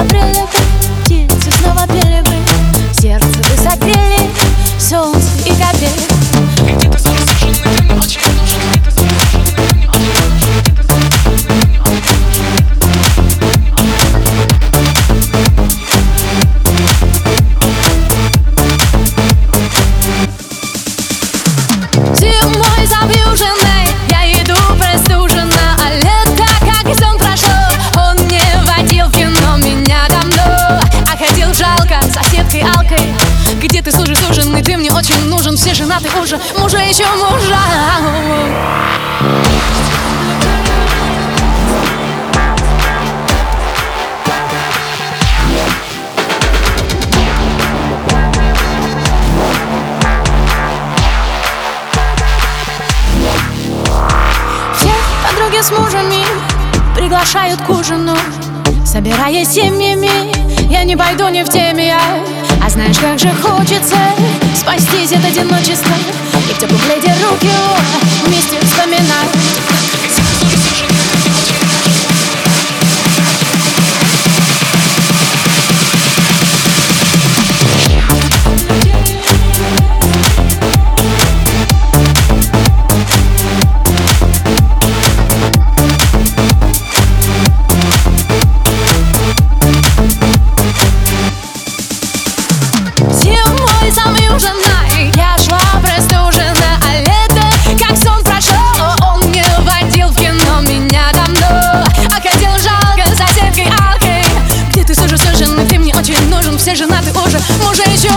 снова прилипли, птицы снова перебы, сердце мне очень нужен Все женаты уже, мужа еще мужа Все подруги с мужами приглашают к ужину Собираясь семьями, я не пойду не в теме А знаешь, как же хочется спастись от одиночества И в теплом пледе руки все женаты уже, мужа еще